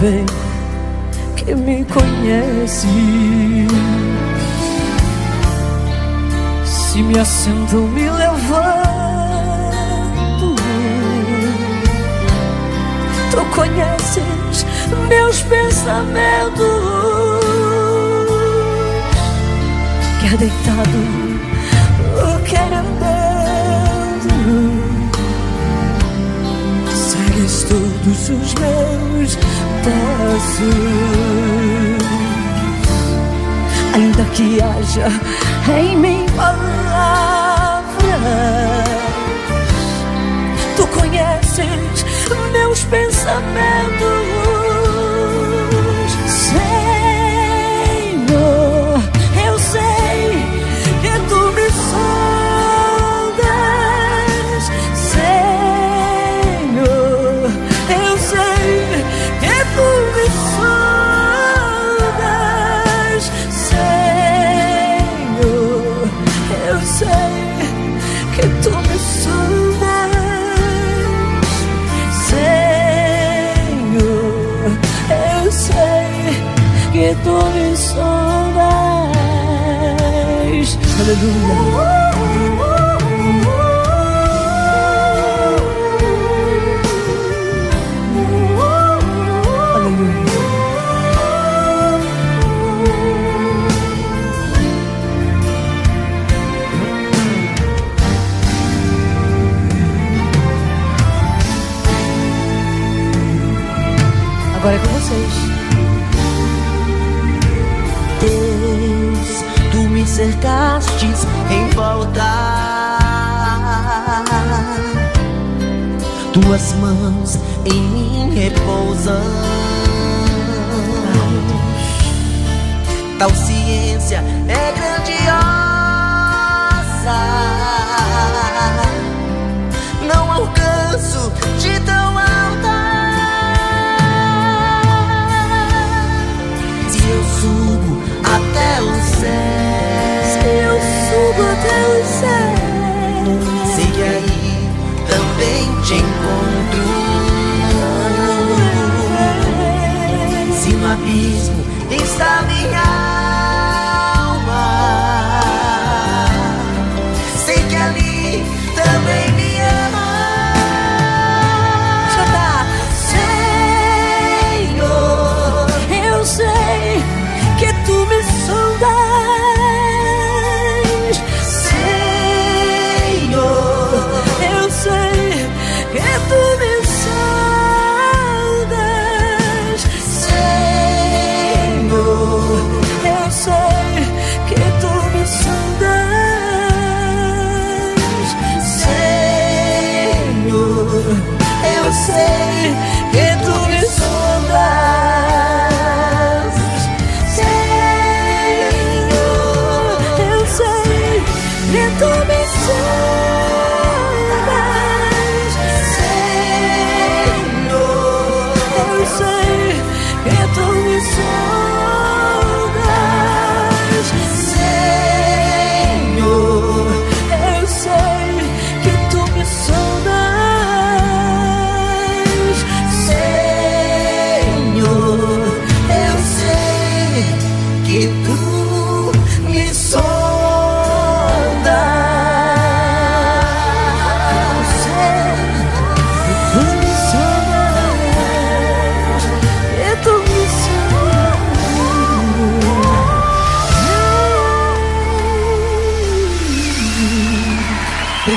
Também que me conheces. Se me assentam, me levanto. Tu conheces meus pensamentos. Quer deitado, quer andar. Segues todos os meus passos Ainda que haja em mim palavras Tu conheces meus pensamentos 的路。insistes em voltar. Tuas mãos em mim repousam. Tal ciência é grandiosa. te encontro. Se no abismo está minha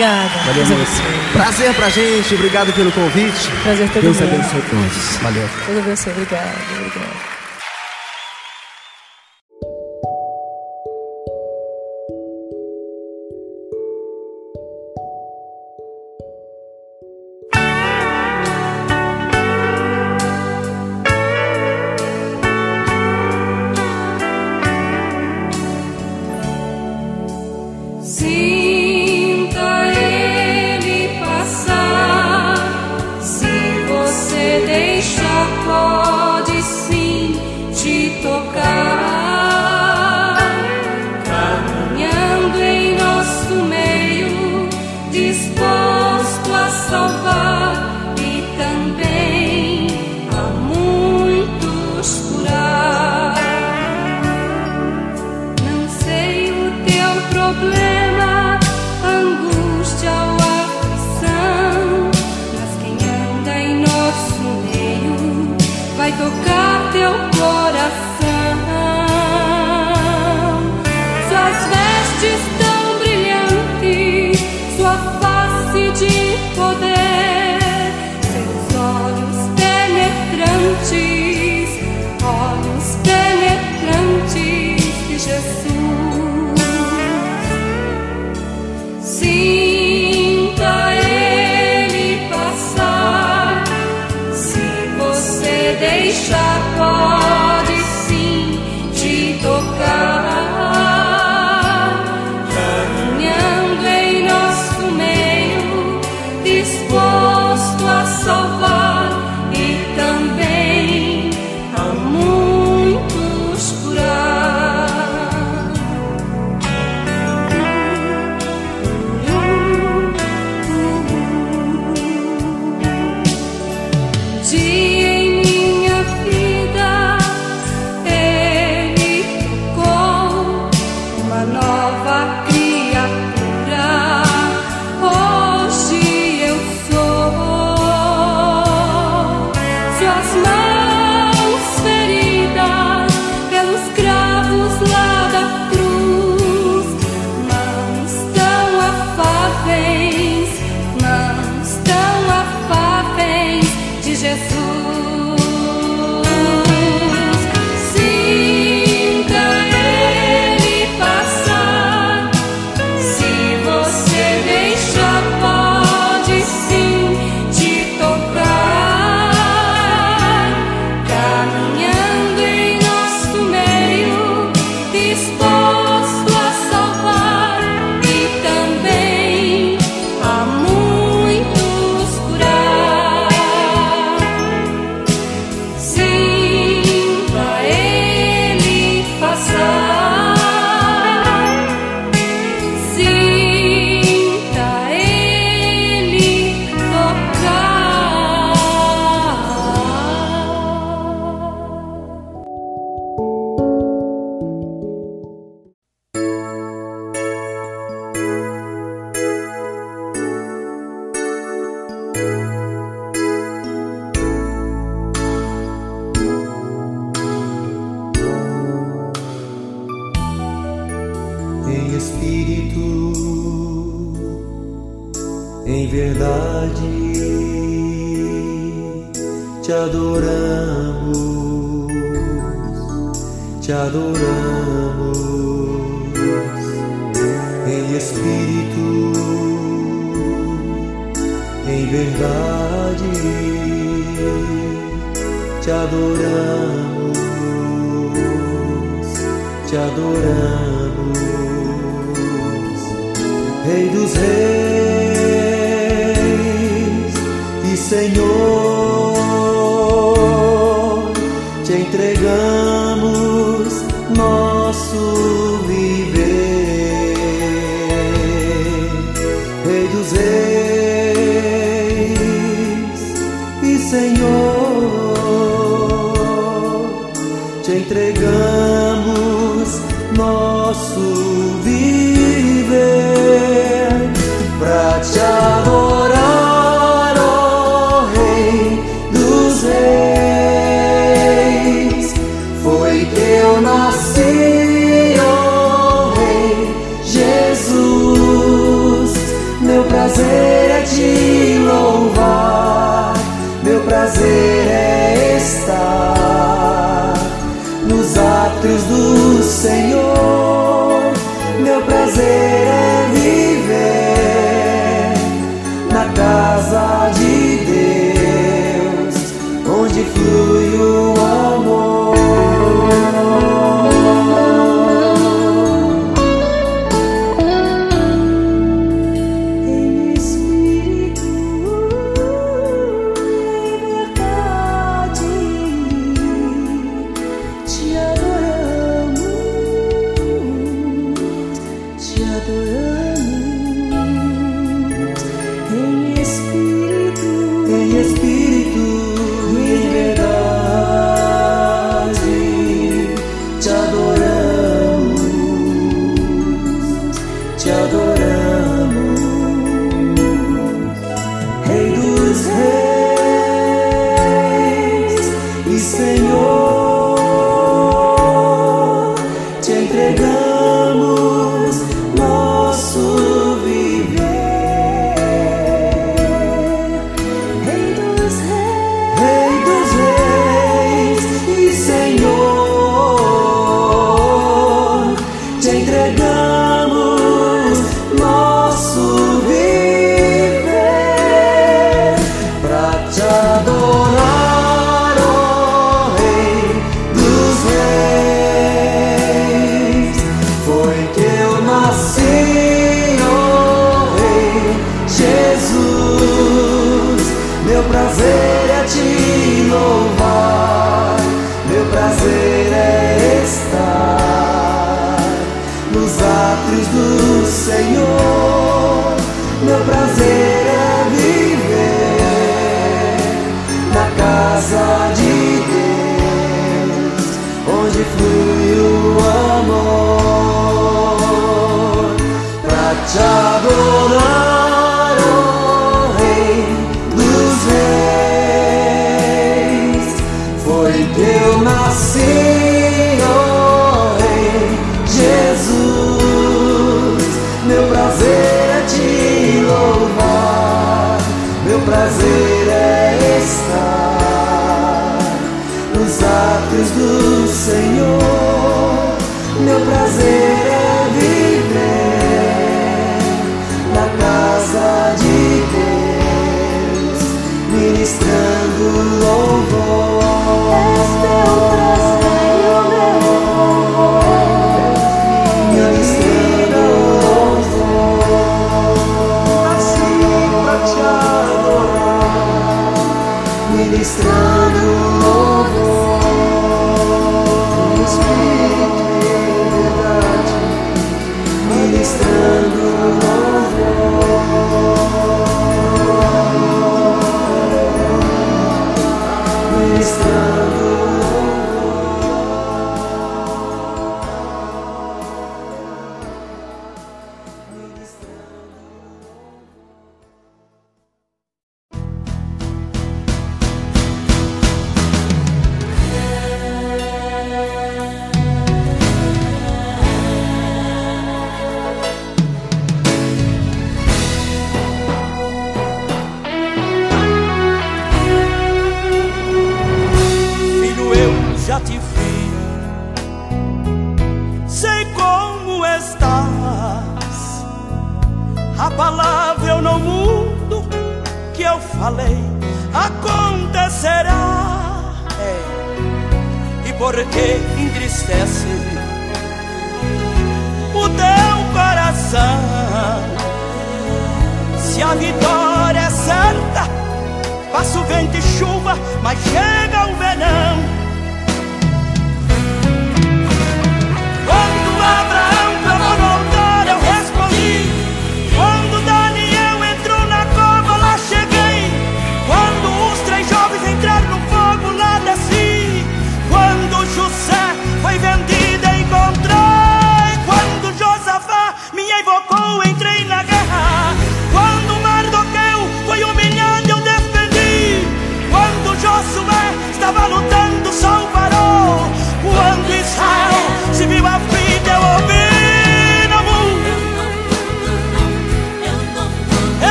Obrigada. Valeu, Deus. Prazer pra gente, obrigado pelo convite. Prazer todo Deus abençoe todos. Valeu. Deus abençoe, obrigado, obrigado.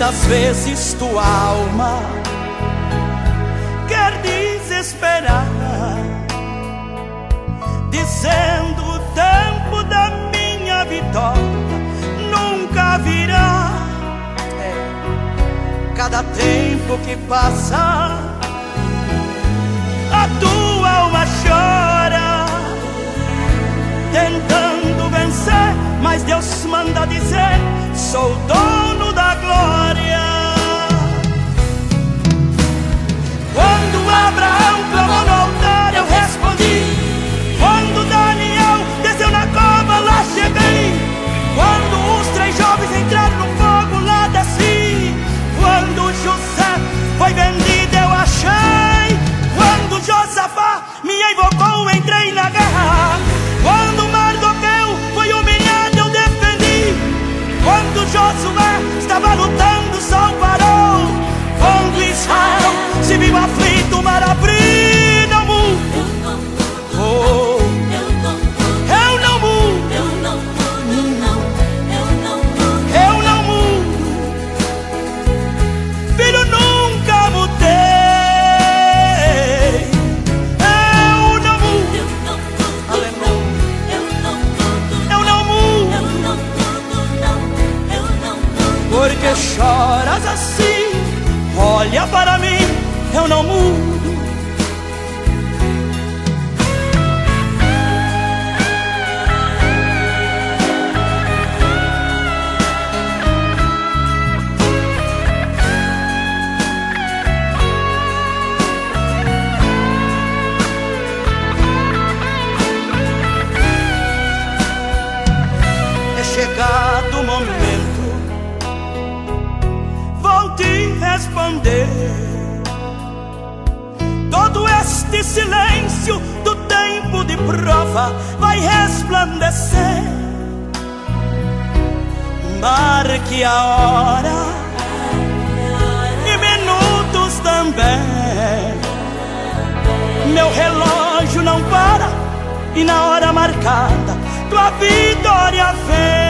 Quantas vezes tua alma quer desesperar, dizendo o tempo da minha vitória nunca virá. É, cada tempo que passa, a tua alma chora, tentando mas Deus manda dizer: sou dono da glória. Quando Abraão clamou Olha para mim, eu não mudo. Responder. Todo este silêncio do tempo de prova vai resplandecer. Marque a hora e minutos também. Meu relógio não para e na hora marcada tua vitória vem.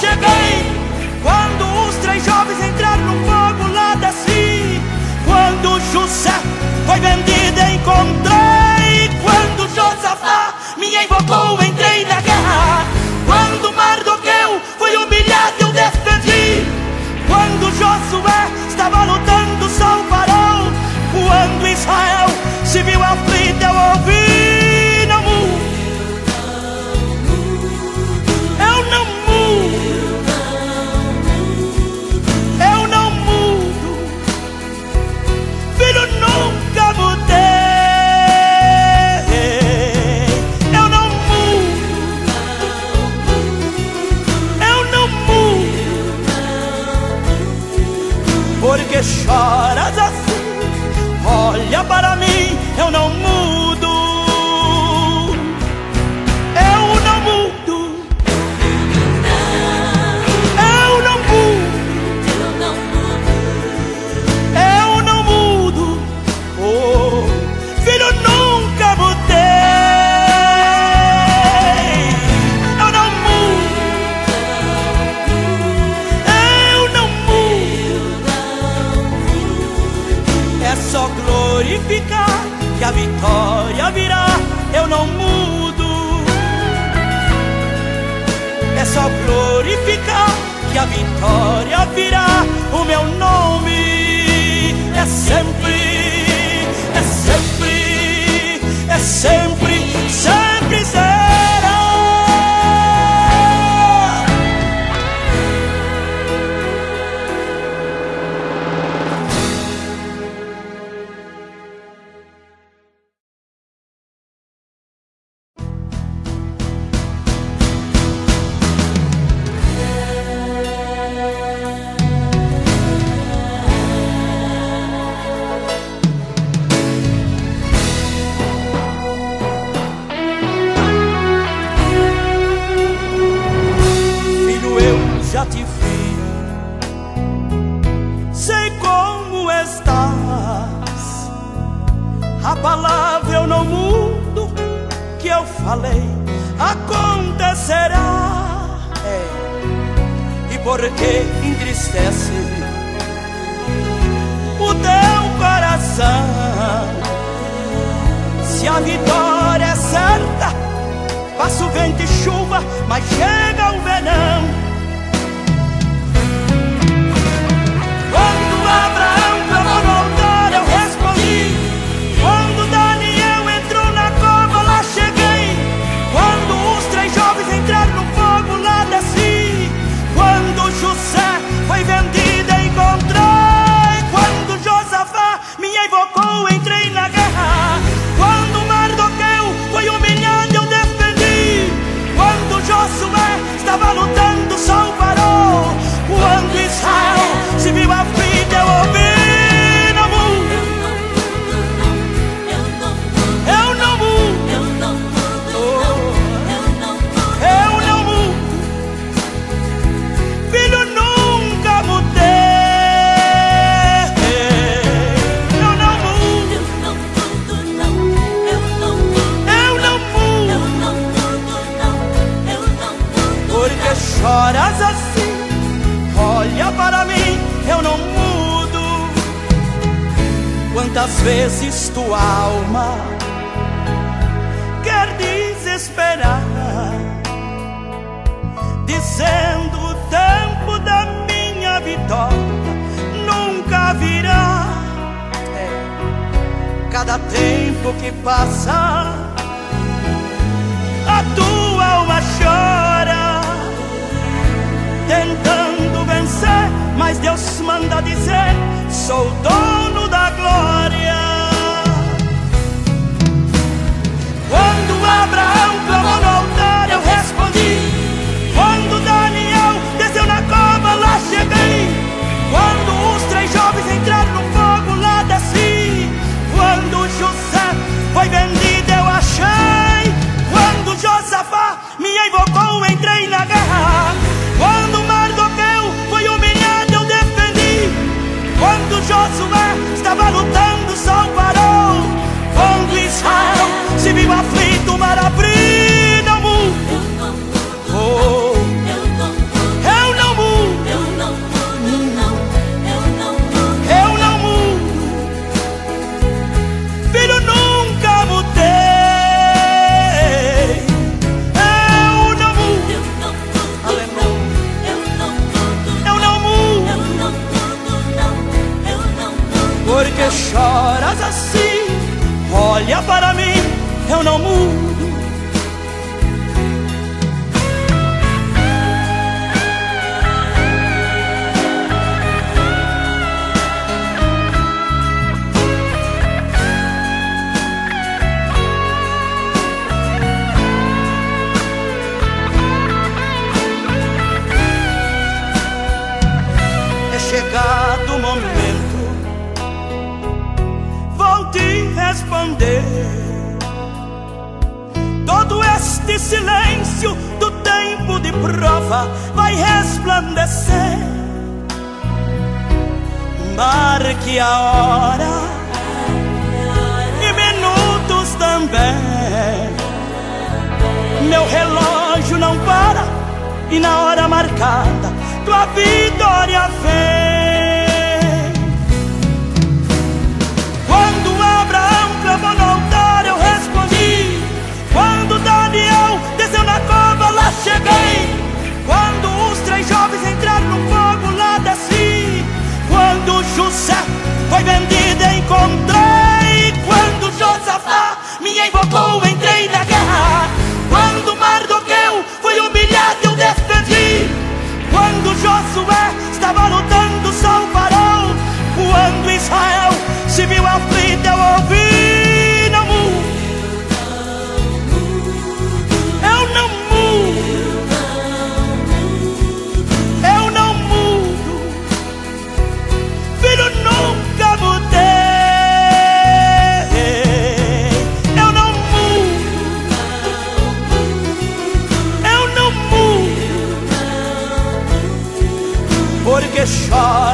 cheguei. Quando os três jovens entraram no fogo lá da si, quando José foi vendido, encontrei. Quando Josafá me invocou, entrei na guerra. Quando Mardoqueu foi humilhado, eu defendi. Quando Josué estava lutando, só parou. Quando Israel se viu afundado. falei acontecerá. É. E por que entristece o teu coração? Se a vitória é certa, passa o vento e chuva, mas chega o verão. Muitas vezes tua alma quer desesperar, dizendo o tempo da minha vitória nunca virá. É. Cada tempo que passa, a tua alma chora, tentando vencer, mas Deus manda dizer: sou dono da glória. Abraão clamou choras responder. Todo este silêncio do tempo de prova vai resplandecer. Marque a hora e minutos também. Meu relógio não para e na hora marcada tua vitória vem. travou no altar, eu respondi. Quando Daniel desceu na cova, lá cheguei. Quando os três jovens entraram no fogo, lá desci. Assim. Quando José foi vendido, encontrei. Quando Josafá me invocou, entrei na guerra. Quando Mardoqueu foi humilhado, eu defendi. Quando Josué estava lutando, só parou. Quando Israel far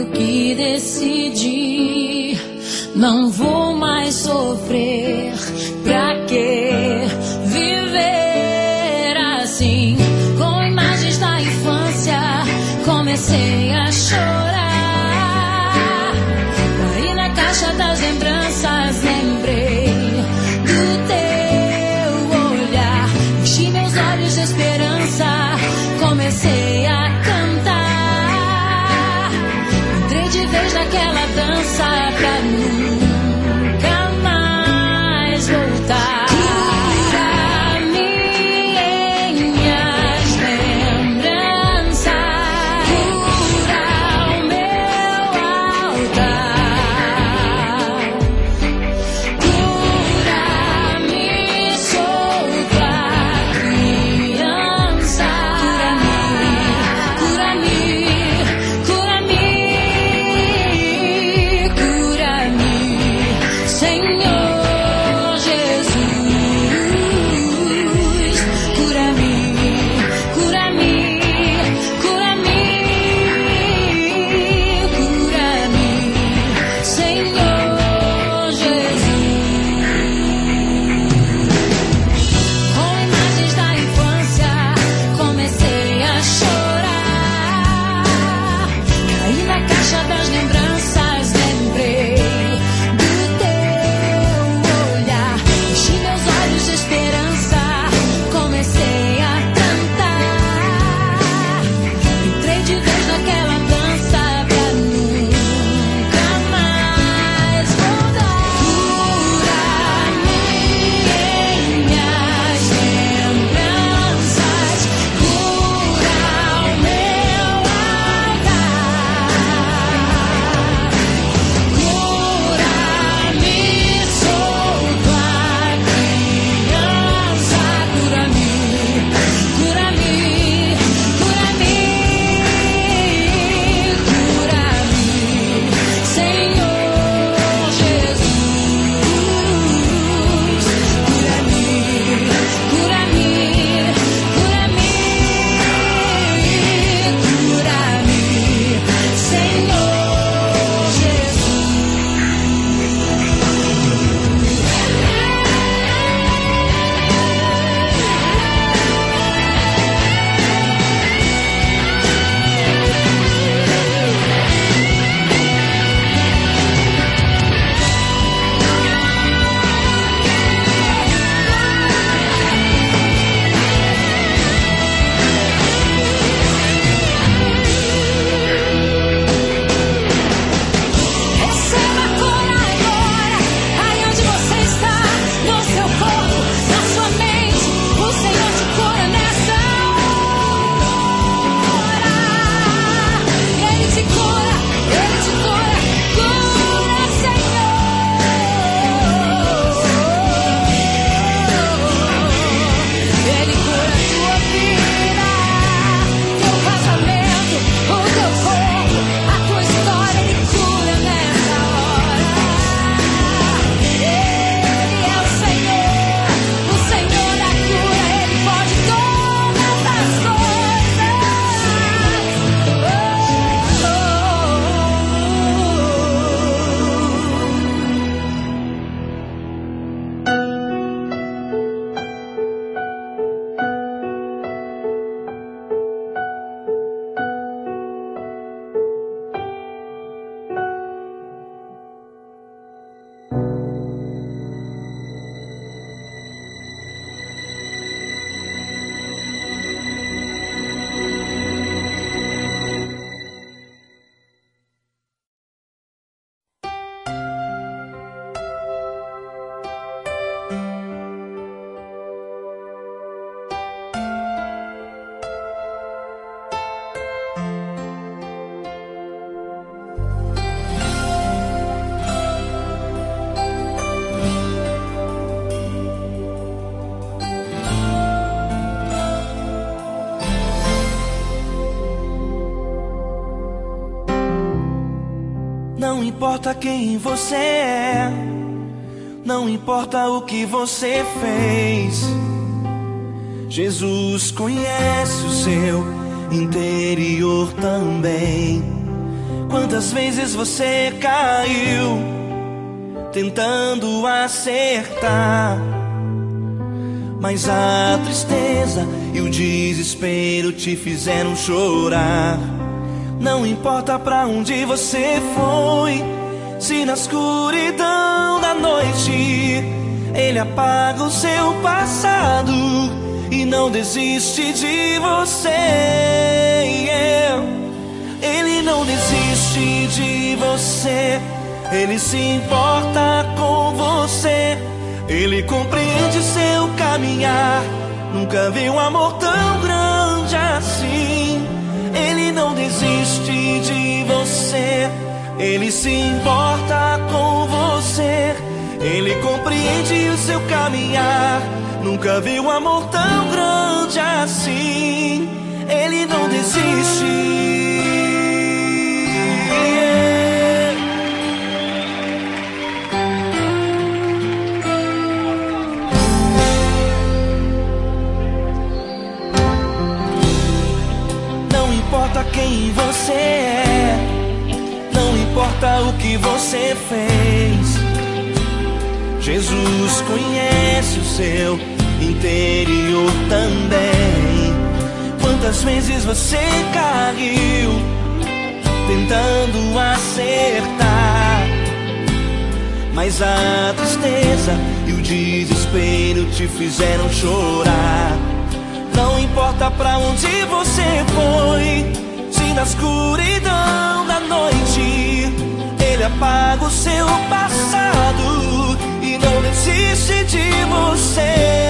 O que decidi. Não vou mais sofrer. Pra quê viver assim? Com imagens da infância, comecei. Importa quem você é, não importa o que você fez. Jesus conhece o seu interior também. Quantas vezes você caiu tentando acertar? Mas a tristeza e o desespero te fizeram chorar. Não importa pra onde você foi, se na escuridão da noite ele apaga o seu passado e não desiste de você. Ele não desiste de você, ele se importa com você, ele compreende seu caminhar. Nunca vi um amor tão grande assim. Ele não desiste de você, ele se importa com você, ele compreende o seu caminhar. Nunca vi um amor tão grande assim. Ele não desiste. Não importa quem você é, importa o que você fez. Jesus conhece o seu interior também. Quantas vezes você caiu tentando acertar? Mas a tristeza e o desespero te fizeram chorar. Não importa pra onde você foi, na escuridão da noite ele apaga o seu passado e não desiste de você.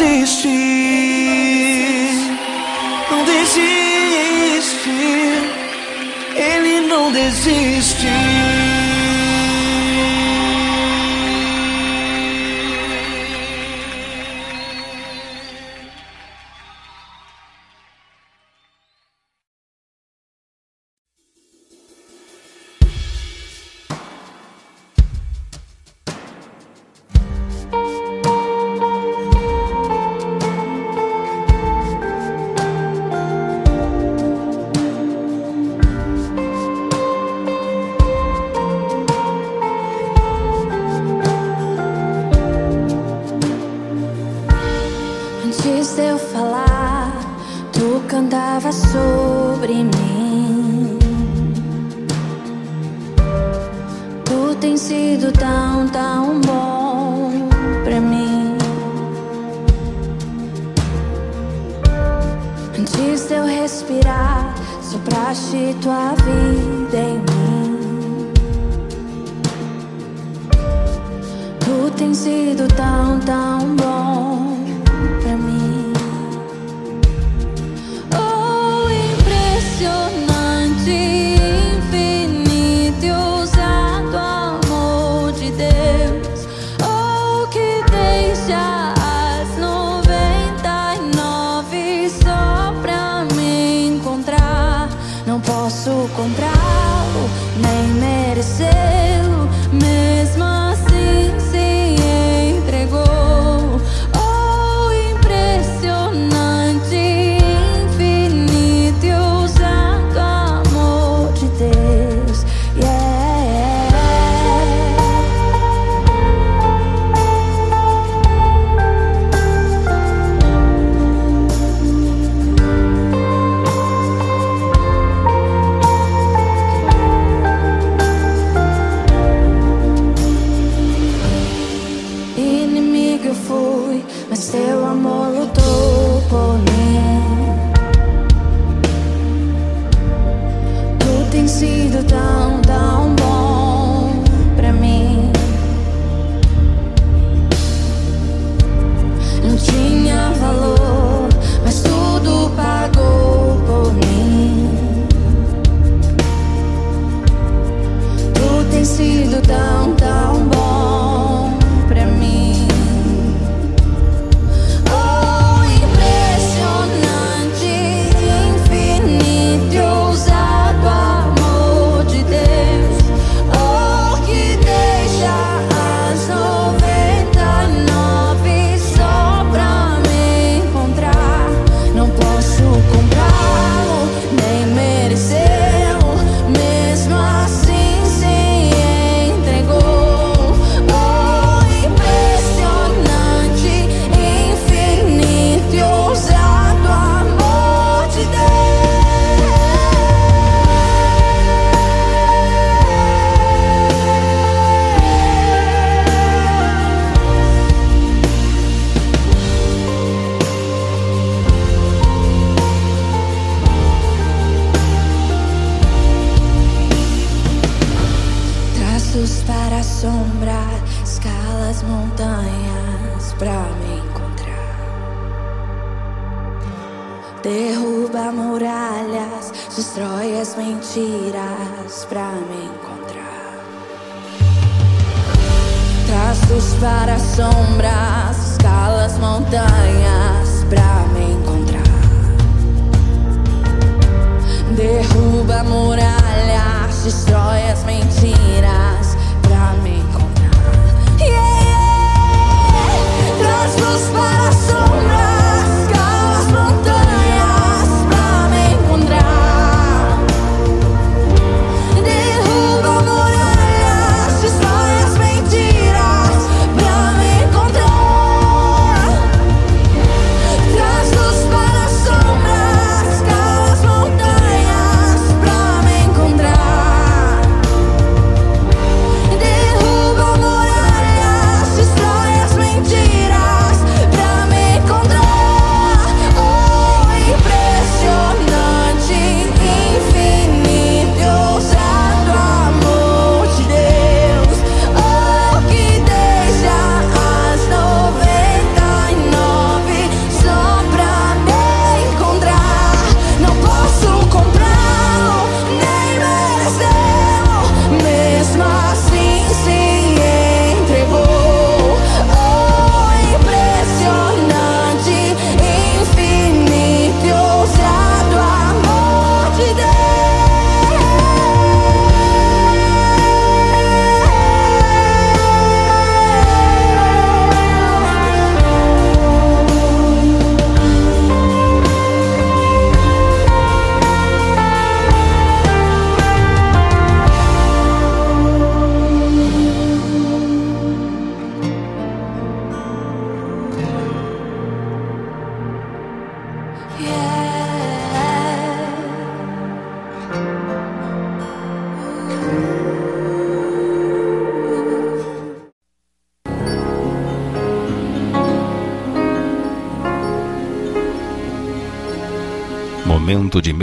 Ele nem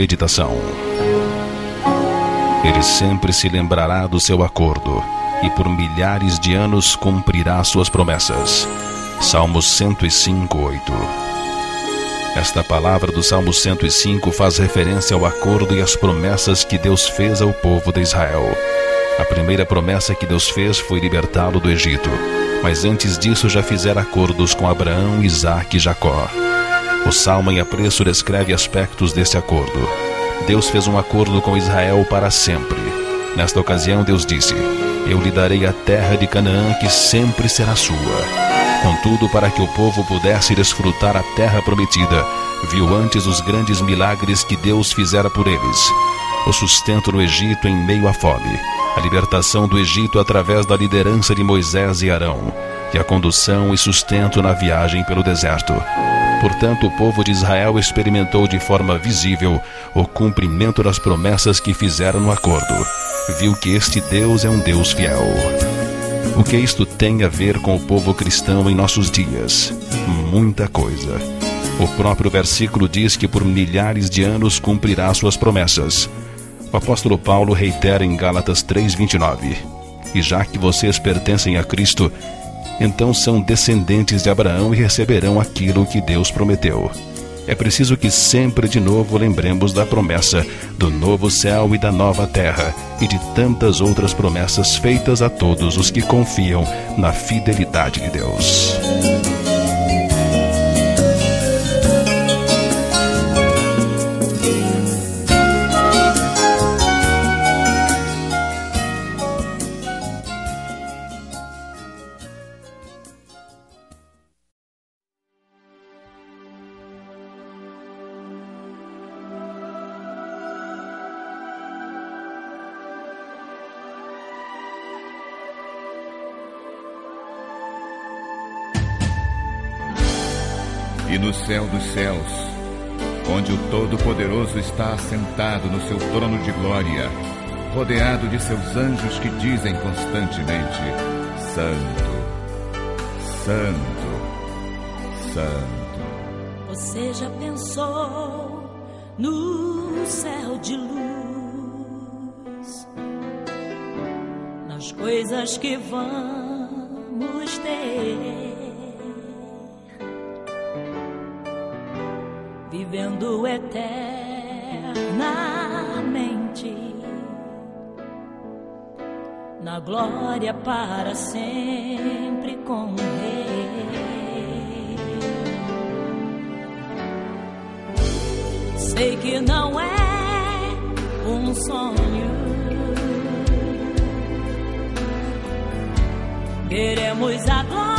meditação. Ele sempre se lembrará do seu acordo e por milhares de anos cumprirá suas promessas. Salmo 105, 8. Esta palavra do Salmo 105 faz referência ao acordo e às promessas que Deus fez ao povo de Israel. A primeira promessa que Deus fez foi libertá-lo do Egito, mas antes disso já fizera acordos com Abraão, Isaque e Jacó. O Salmo em apreço descreve aspectos deste acordo. Deus fez um acordo com Israel para sempre. Nesta ocasião, Deus disse: Eu lhe darei a terra de Canaã, que sempre será sua. Contudo, para que o povo pudesse desfrutar a terra prometida, viu antes os grandes milagres que Deus fizera por eles: o sustento no Egito em meio à fome, a libertação do Egito através da liderança de Moisés e Arão, e a condução e sustento na viagem pelo deserto. Portanto, o povo de Israel experimentou de forma visível o cumprimento das promessas que fizeram no acordo. Viu que este Deus é um Deus fiel. O que isto tem a ver com o povo cristão em nossos dias? Muita coisa. O próprio versículo diz que por milhares de anos cumprirá suas promessas. O apóstolo Paulo reitera em Gálatas 3:29. E já que vocês pertencem a Cristo, então são descendentes de Abraão e receberão aquilo que Deus prometeu. É preciso que sempre de novo lembremos da promessa do novo céu e da nova terra e de tantas outras promessas feitas a todos os que confiam na fidelidade de Deus. Céu dos céus, onde o Todo-Poderoso está assentado no seu trono de glória, rodeado de seus anjos que dizem constantemente: Santo, Santo, Santo. Você já pensou no céu de luz, nas coisas que vamos ter? Vivendo eternamente na glória para sempre com o Rei. Sei que não é um sonho. Queremos a glória